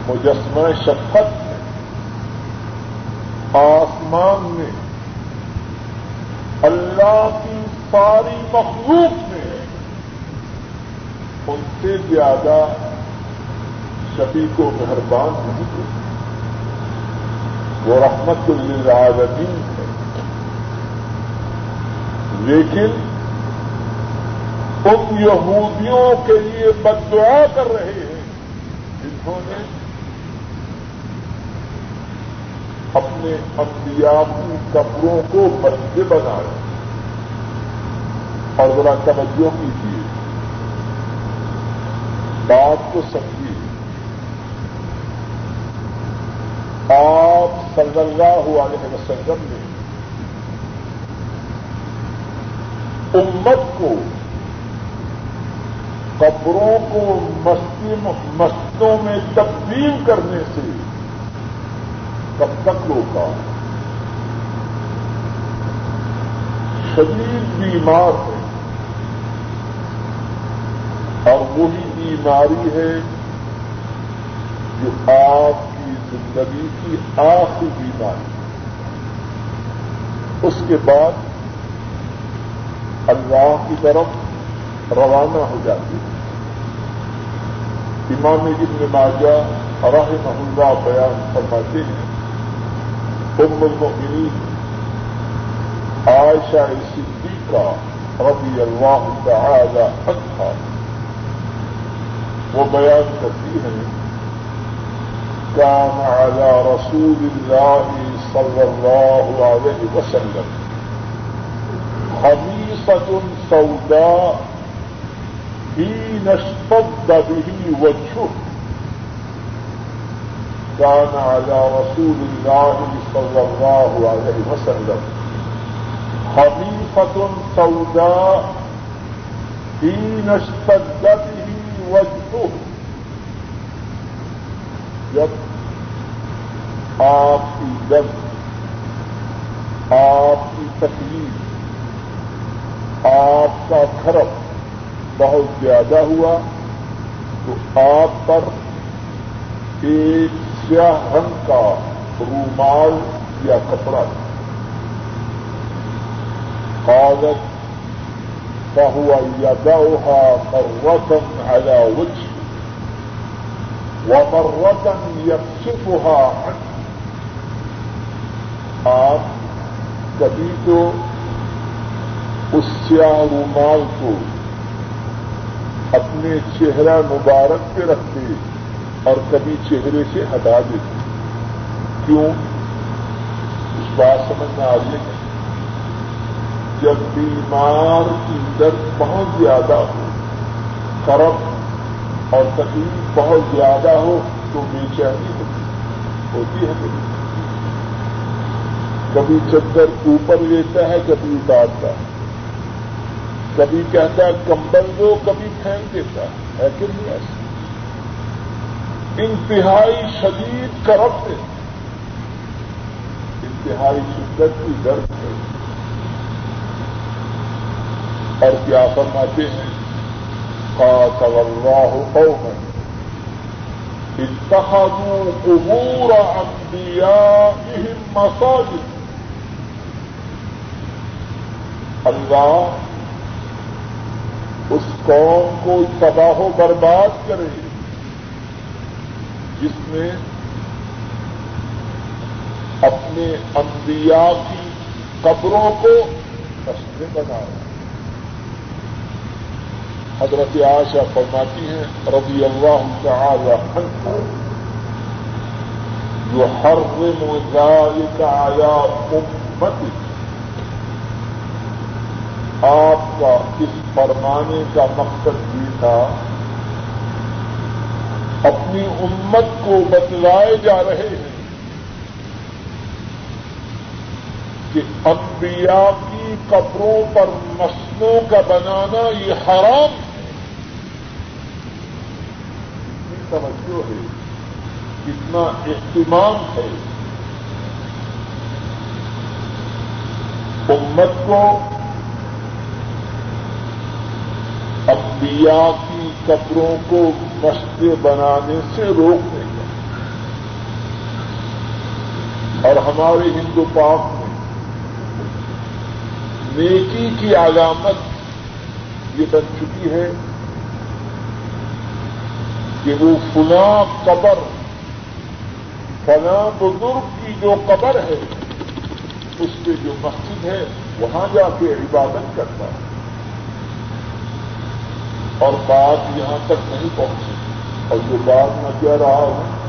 مجسمہ شفقت ہے۔ آسمان میں اللہ کی ساری مخلوق میں ان سے زیادہ شفیق و مہربان نہیں ہے۔ وہ رحمت للعالمین ہے۔ لیکن ان یہودیوں کے لیے بد دعا کر رہے ہیں۔ جنہوں نے اپنے انبیاء کی کپڑوں کو مسجد بنایا اور ذرا توجہ کیجیے۔ بات کو سمجھیے۔ آپ صلی اللہ علیہ وسلم نے امت کو قبروں کو مسجدوں میں تبدیل کرنے سے کب تک روکا شدید بیمار ہے۔ اور وہی بیماری ہے جو آپ کی زندگی کی آخری بیماری اس کے بعد اللہ کی طرف روانہ ہو جاتی ہے۔ امام ابن ماجہ رحمہ اللہ بیان فرماتے ہیں ام المؤمنین، عائشہ صدیقہ رضی اللہ تعالی عنہ وہ بیان کرتی ہیں كان على رسول الله صلى الله عليه وسلم خميصة سوداء حين اشتد به وجهه كان على رسول الله صلى الله عليه وسلم خليفة سوداء حين اشتد به وجهه. جب آپ کی درد آپ کی تکلیف آپ کا خرف بہت زیادہ ہوا تو آپ پر ایک سیاہ رنگ کا رومال یا کپڑا۔ کاغذ فهو يدعها مرة على وجه ومرة يكشفها عنه آپ کبھی تو اس سیاہ رومال کو اپنے چہرہ مبارک پہ رکھتے۔ اور کبھی چہرے سے ہٹا دیتے کیوں؟ اس بات سمجھ میں آ رہی ہے جب بیمار کی درد بہت زیادہ ہو کرب اور تکلیف بہت زیادہ ہو، تو بے چینی ہوتی ہوتی ہے۔ کبھی کبھی چدر اوپر لیتا ہے، کبھی اتارتا ہے۔ کبھی کہتا ہے کمبل دو، کبھی پھینک دیتا ہے کہ نہیں ایسا؟ انتہائی شدید کرب ہے انتہائی شدت کی درد ہے اور کیا فرماتے ہیں؟ قاتل اللہ قوما، اتخذوا قبور انبیائهم مساجد۔ اللہ اس قوم کو تباہ و برباد کرے۔ جس نے اپنے انبیاء کی قبروں کو مسجد بنایا۔ حضرت عائشہ فرماتی ہیں، رضی اللہ تعالی عنہ جو ہر ذلك على امت آپ کا اس فرمانے کا مقصد یہ تھا اپنی امت کو بتلائے جا رہے ہیں کہ انبیاء کی قبروں پر مسلوں کا بنانا یہ حرام ہے۔ توجہ ہے۔ کتنا اہتمام ہے۔ امت کو انبیاء کی قبروں کو مسجد بنانے سے روکنے کا اور ہمارے ہندو پاک میں نیکی کی علامت یہ بن چکی ہے کہ وہ فلاں قبر، فلاں بزرگ کی جو قبر ہے، اس پہ جو مسجد ہے، وہاں جا کے عبادت کرتا ہے۔ اور بات یہاں تک نہیں پہنچی۔ اور جو بات میں کہہ رہا ہوں،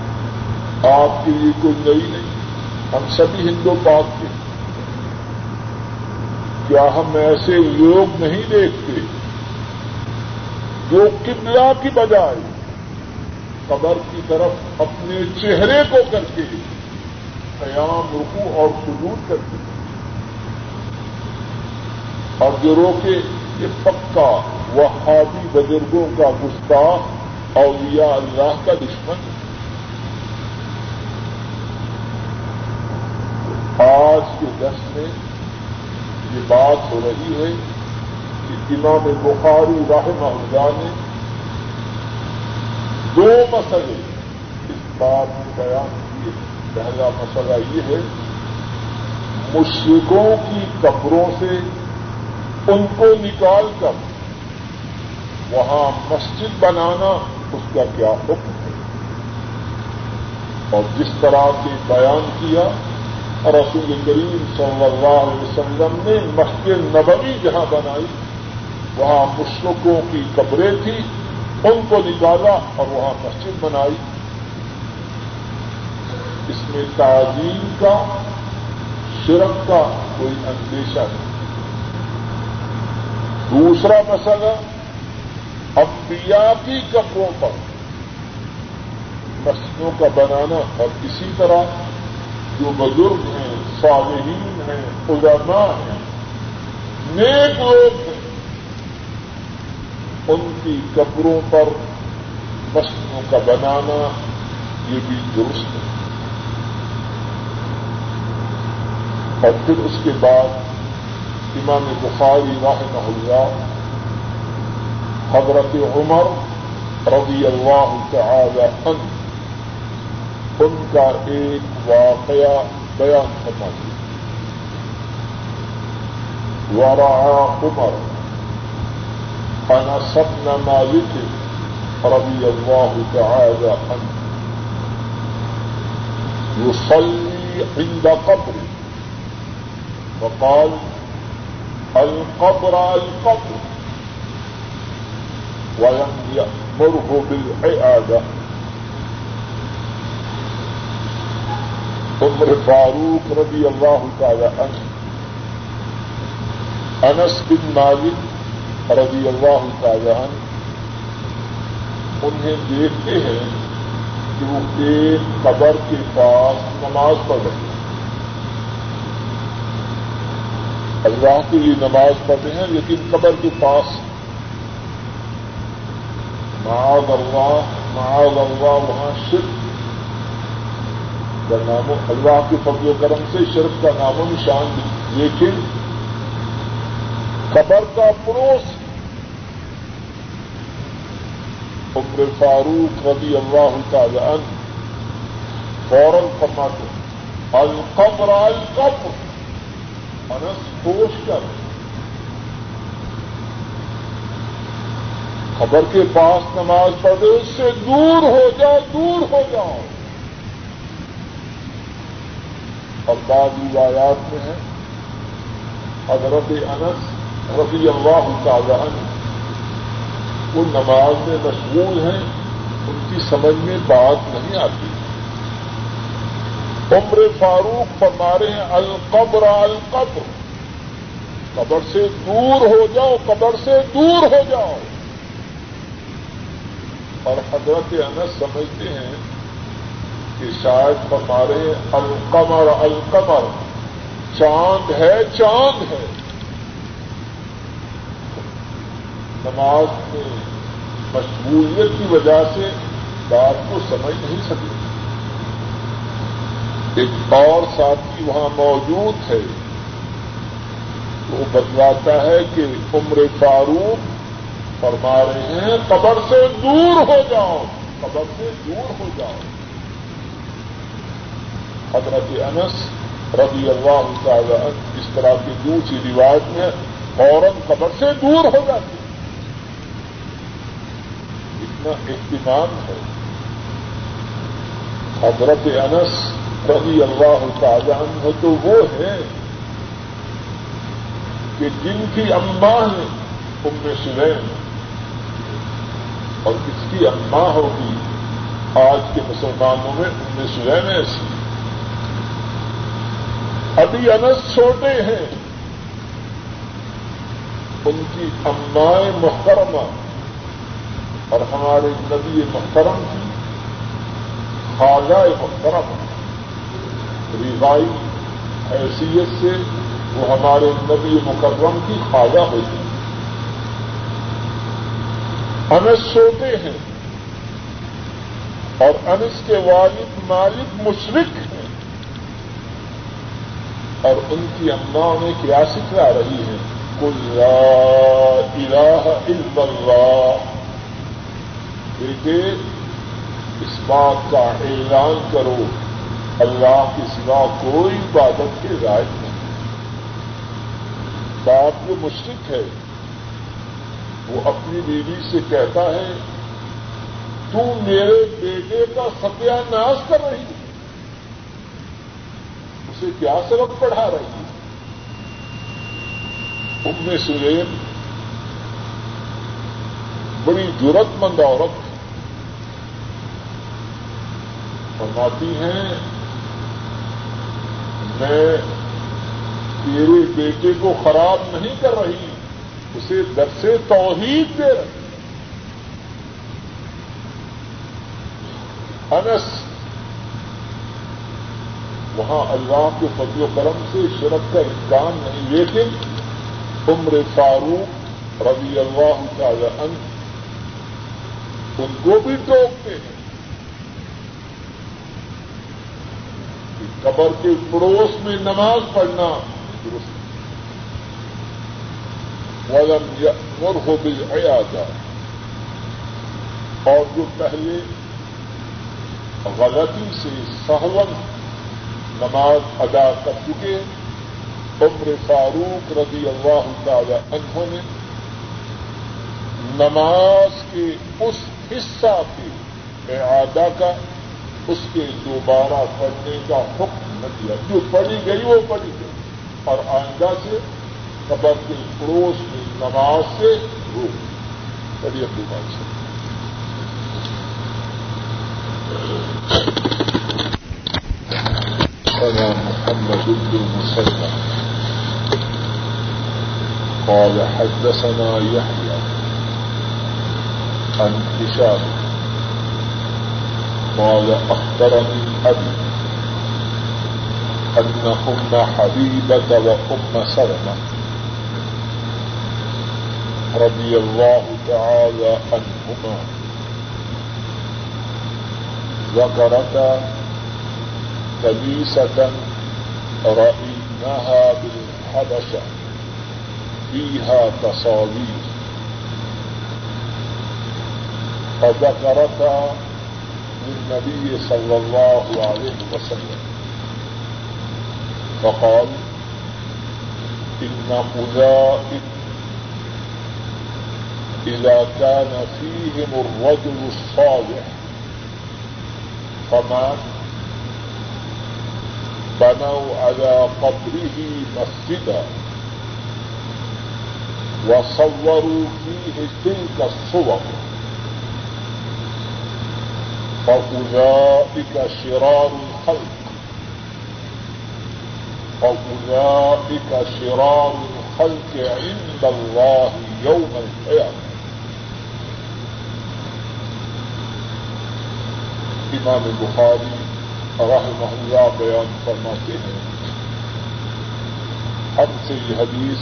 آپ کے لیے کوئی نئی نہیں۔ ہم سبھی ہندو پاک کے کیا ہم ایسے لوگ نہیں دیکھتے جو قبلہ کی بجائے قبر کی طرف اپنے چہرے کو کر کے قیام رکو اور سلوٹ کرتے اور جو روکے، یہ پکا۔ وہابی بزرگوں کا گستاخ اولیاء اللہ کا دشمن آج کے دس میں یہ بات ہو رہی ہے کہ امام بخاری راہ اللہ نے دو مسئلے اس بات میں بیان کیے۔ پہلا مسئلہ یہ ہے مشرقوں کی قبروں سے ان کو نکال کر وہاں مسجد بنانا اس کا کیا حکم ہے؟ اور جس طرح سے بیان کیا، رسول کریم صلی اللہ علیہ وسلم نے مسجد نبوی جہاں بنائی، وہاں مشرقوں کی قبریں تھیں، ان کو نکالا اور وہاں مسجد بنائی۔ اس میں تعظیم کا، شرک کا کوئی اندیشہ نہیں۔ دوسرا مسئلہ انبیاء کی کپڑوں پر مسجدوں کا بنانا اور اسی طرح جو بزرگ ہیں، صالحین ہیں، علماء ہیں، نیک لوگ ہیں، ان کی قبروں پر مسجدوں کا بنانا یہ بھی درست ہے۔ اور پھر اس کے بعد امام بخاری رحمہ اللہ حضرت عمر رضی اللہ تعالی عنہ، ان کا ایک واقعہ بیان کرنا دیا ورعا عمر انا سبن مالك رضي الله تعالى عنه يصلي عند قبره وقال القبر القبر۔ ولم يأمره بالعيادة عمر فاروق رضی اللہ تعالی عنہ انس بن مالک رضی اللہ تعالی عنہ انہیں دیکھتے ہیں کہ وہ ایک قبر کے پاس نماز پڑھ رہے ہیں اللہ کے لیے نماز پڑھتے ہیں لیکن قبر کے پاس معاذ اللہ معاذ اللہ وہاں شرک۔ کا نام اللہ کے فضل و کرم سے شرک کا نام و نشان بھی لیکن قبر کا پڑوس عمر فاروق رضی اللہ تعالی عنہ فوراً فرماتے القبر القبر انس پوش کر۔ خبر کے پاس نماز پڑھے اس سے دور ہو جاؤ، دور ہو جاؤ۔ اور بعض روایات میں ہے، حضرت انس رضی اللہ تعالی وہ نماز میں مشغول ہیں، ان کی سمجھ میں بات نہیں آتی۔ عمر فاروق فرما رہے ہیں، القبر القبر۔ قبر سے دور ہو جاؤ، قبر سے دور ہو جاؤ۔ اور حضرت انس سمجھتے ہیں کہ شاید فرما رہے ہیں القمر القمر چاند ہے چاند ہے۔ نماز میں مشغولیت کی وجہ سے بات کو سمجھ نہیں سکتے۔ ایک اور ساتھی وہاں موجود ہے۔ وہ بتلاتا ہے کہ عمر فاروق فرما رہے ہیں، قبر سے دور ہو جاؤ، قبر سے دور ہو جاؤ۔ حضرت انس رضی اللہ تعالی اس طرح کی دوسری روایت میں فوراً قبر سے دور ہو جاتی۔ اتنا اہتمام ہے۔ حضرت انس رضی اللہ تعالی عنہ تو وہ ہیں کہ جن کی اماں ہیں، ام سلیم۔ اور کس کی اماں ہوگی آج کے مسلمانوں میں ام سلیم ایسی ابھی انس چھوٹے ہیں۔ ان کی امائیں محترمہ اور ہمارے نبی محترم کی خواجہ محترم ریوائی حیثیت سے وہ ہمارے نبی مکرم کی خواجہ ہوتی انس سوتے ہیں اور انس کے والد مالک مشرق ہیں اور ان کی اماں انہیں کیا سکھلا رہی ہے۔ کل الہ الا اللہ۔ بیٹے اس بات کا اعلان کرو، اللہ کے سوا کوئی عبادت کے رائے نہیں۔ باپ جو مشرق ہے۔ وہ اپنی بیوی سے کہتا ہے، تو میرے بیٹے کا ستیہ ناش کر رہی ہے۔ اسے کیا سبق پڑھا رہی ہے؟ ام سلیم، بڑی ضرورت مند عورت، فرماتی ہیں، میں تیرے بیٹے کو خراب نہیں کر رہی اسے درسے توحید دے رہی انس، وہاں اللہ کے فضل و کرم سے شرک کا امکان نہیں، لیکن عمر فاروق رضی اللہ تعالی ان ان کو بھی ٹوکتے ہیں قبر کے پڑوس میں نماز پڑھنا درست ولم ہو بھی اور جو پہلے غلطی سے سہون نماز ادا کر چکے، عمر فاروق رضی اللہ تعالی عنہ نے نماز کے اس حصہ کے اعادہ کا اس کے دوبارہ پڑھنے کا حکم نہ دیا۔ جو پڑھی گئی وہ پڑھی گئی۔ اور آئندہ سے قبر کے پڑوس نماز سے روک پڑھی اپنی بات سے۔ محمد بن مسلم قال حدثنا يحيى عن هشام۔ قال أخبرني أبي أن أم حبيبة وأم سلمة رضي الله تعالى عنهما. ذكرتا كنيسة رأيناها بالحبشة، فيها تصاوير. فذكرتا للنبي صلى الله عليه وسلم. فقال إن أولئك إذا كان فيهم الرجل الصالح فمات بنوا على قبره مسجدا. وصوروا فيه تلك الصور. فأولئك شرار الخلق. فأولئك شرار الخلق عند الله يوم القيامة. امام بخاری رحمہ اللہ بیان فرماتے ہیں۔ ہم سے یہ حدیث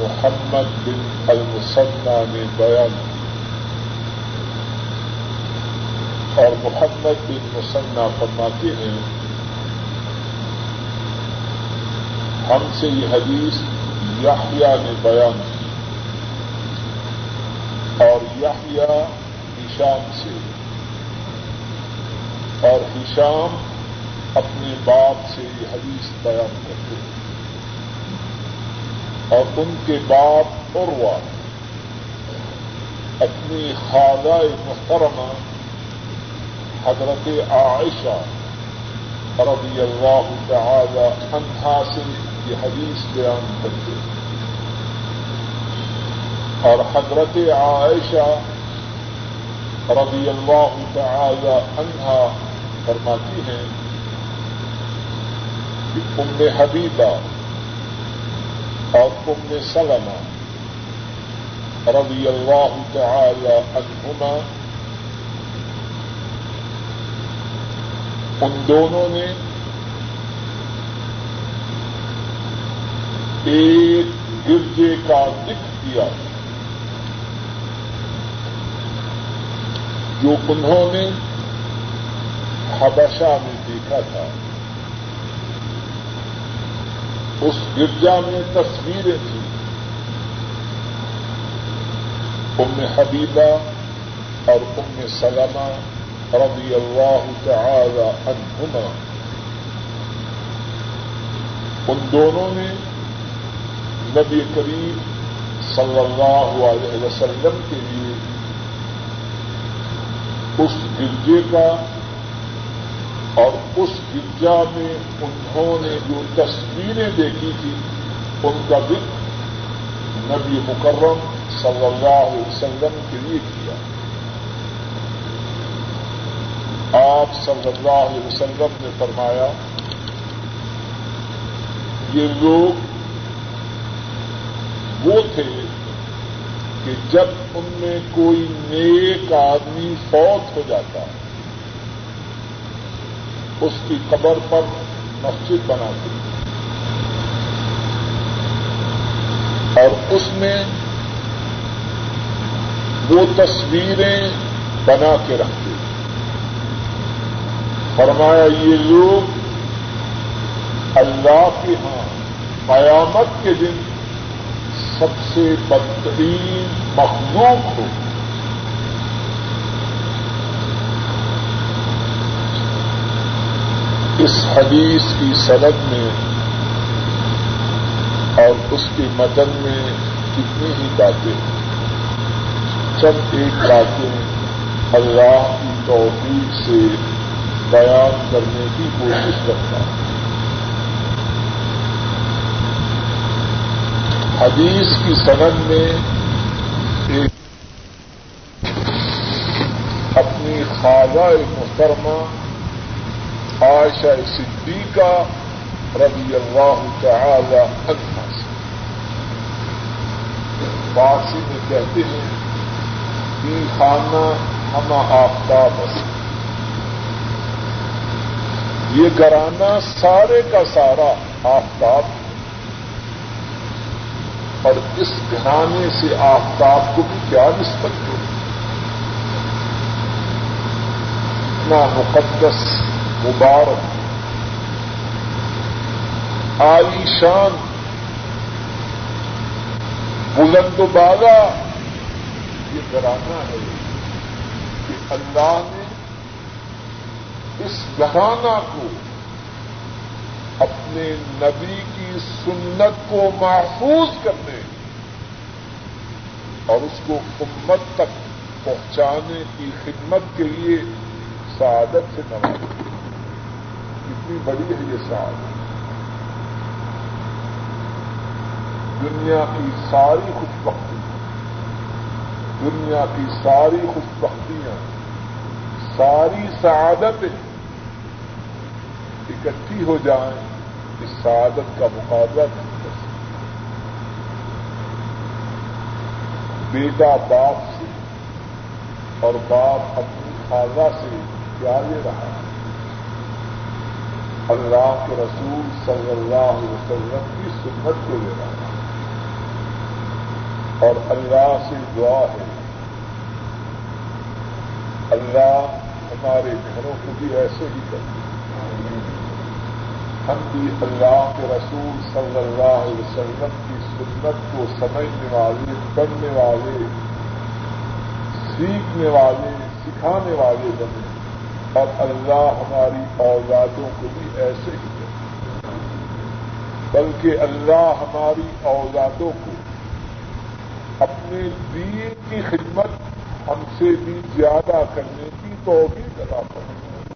محمد بن المسنہ نے بیان۔ کی اور محمد بن مسنہ فرماتے ہیں، ہم سے یہ حدیث یاحیا نے بیان کی۔ اور یاحیا ہشام سے۔ اور ہشام اپنے باپ سے یہ حدیث بیان کرتے ہیں۔ اور ان کے باپ اور اپنی خالہ محترمہ حضرت عائشہ رضی اللہ تعالی عنہا سے یہ حدیث بیان کرتے اور حضرت عائشہ رضی اللہ تعالی عنہا فرماتی ہیں کہ ام حبیبہ اور ام سلمہ رضی اللہ تعالی عنہما، ان دونوں نے ایک گرجے کا ذکر کیا جو انہوں نے حبشہ میں دیکھا تھا۔ اس گرجا میں تصویریں تھیں۔ ام حبیبہ اور ام سلمہ رضی اللہ تعالی عنہما۔ ان دونوں نے نبی کریم صلی اللہ علیہ وسلم کے لیے اس گرجے کا اور اس گرجا میں انہوں نے جو تصویریں دیکھی تھی ان کا ذکر نبی مکرم صلی اللہ علیہ وسلم کے لیے کیا۔ آپ صلی اللہ علیہ وسلم نے فرمایا، یہ لوگ وہ تھے کہ جب ان میں کوئی نیک آدمی فوت ہو جاتا ہے اس کی قبر پر مسجد بنا دی۔ اور اس میں وہ تصویریں بنا کے رکھتے فرمایا، یہ لوگ اللہ کے ہاں قیامت کے دن سب سے بدترین مخلوق ہو اس حدیث کی سند میں اور اس کے مدن میں کتنی ہی باتیں چند ایک باتیں اللہ کی توفیق سے بیان کرنے کی کوشش کرتا ہوں۔ حدیث کی سند میں ایک اپنی خواجہ محترمہ عائشہ صدیقہ رضی اللہ تعالی عنہ سے۔ فارسی میں کہتے ہیں کہ خانہ ہم آفتاب یہ گرانا سارے کا سارا آفتاب اور اس گھرانے سے آفتاب کو بھی کیا نسبت ہو اتنا مقدس مبارک عالی شان، بلند و بالا، یہ گھرانہ ہے کہ اللہ نے اس گھرانہ کو اپنے نبی کی سنت کو محفوظ کرنے اور اس کو امت تک پہنچانے کی خدمت کے لیے سعادت سے نوازے۔ کتنی بڑی ہے یہ سعادت دنیا کی ساری خوش بختی دنیا کی ساری خوش بختیاں ساری سعادتیں اکٹھی ہو جائیں، اس سعادت کا مقابلہ نہیں کر سکتے۔ بیٹا باپ سے اور باپ اپنی خالہ سے کیا لے رہا۔ ہے اللہ کے رسول صلی اللہ علیہ وسلم کی سنت کو لے رہا ہے۔ اور اللہ سے دعا ہے۔ اللہ ہمارے گھروں کو بھی ایسے ہی کرتے ہم بھی اللہ کے رسول صلی اللہ علیہ وسلم کی سنت کو سمجھنے والے، پڑھنے والے، سیکھنے والے، سکھانے والے بنے۔ اور اللہ ہماری اوزادوں کو بھی ایسے ہی کرے بلکہ اللہ ہماری اوزادوں کو اپنے دین کی خدمت ہم سے بھی زیادہ کرنے کی توفیق ادا کرے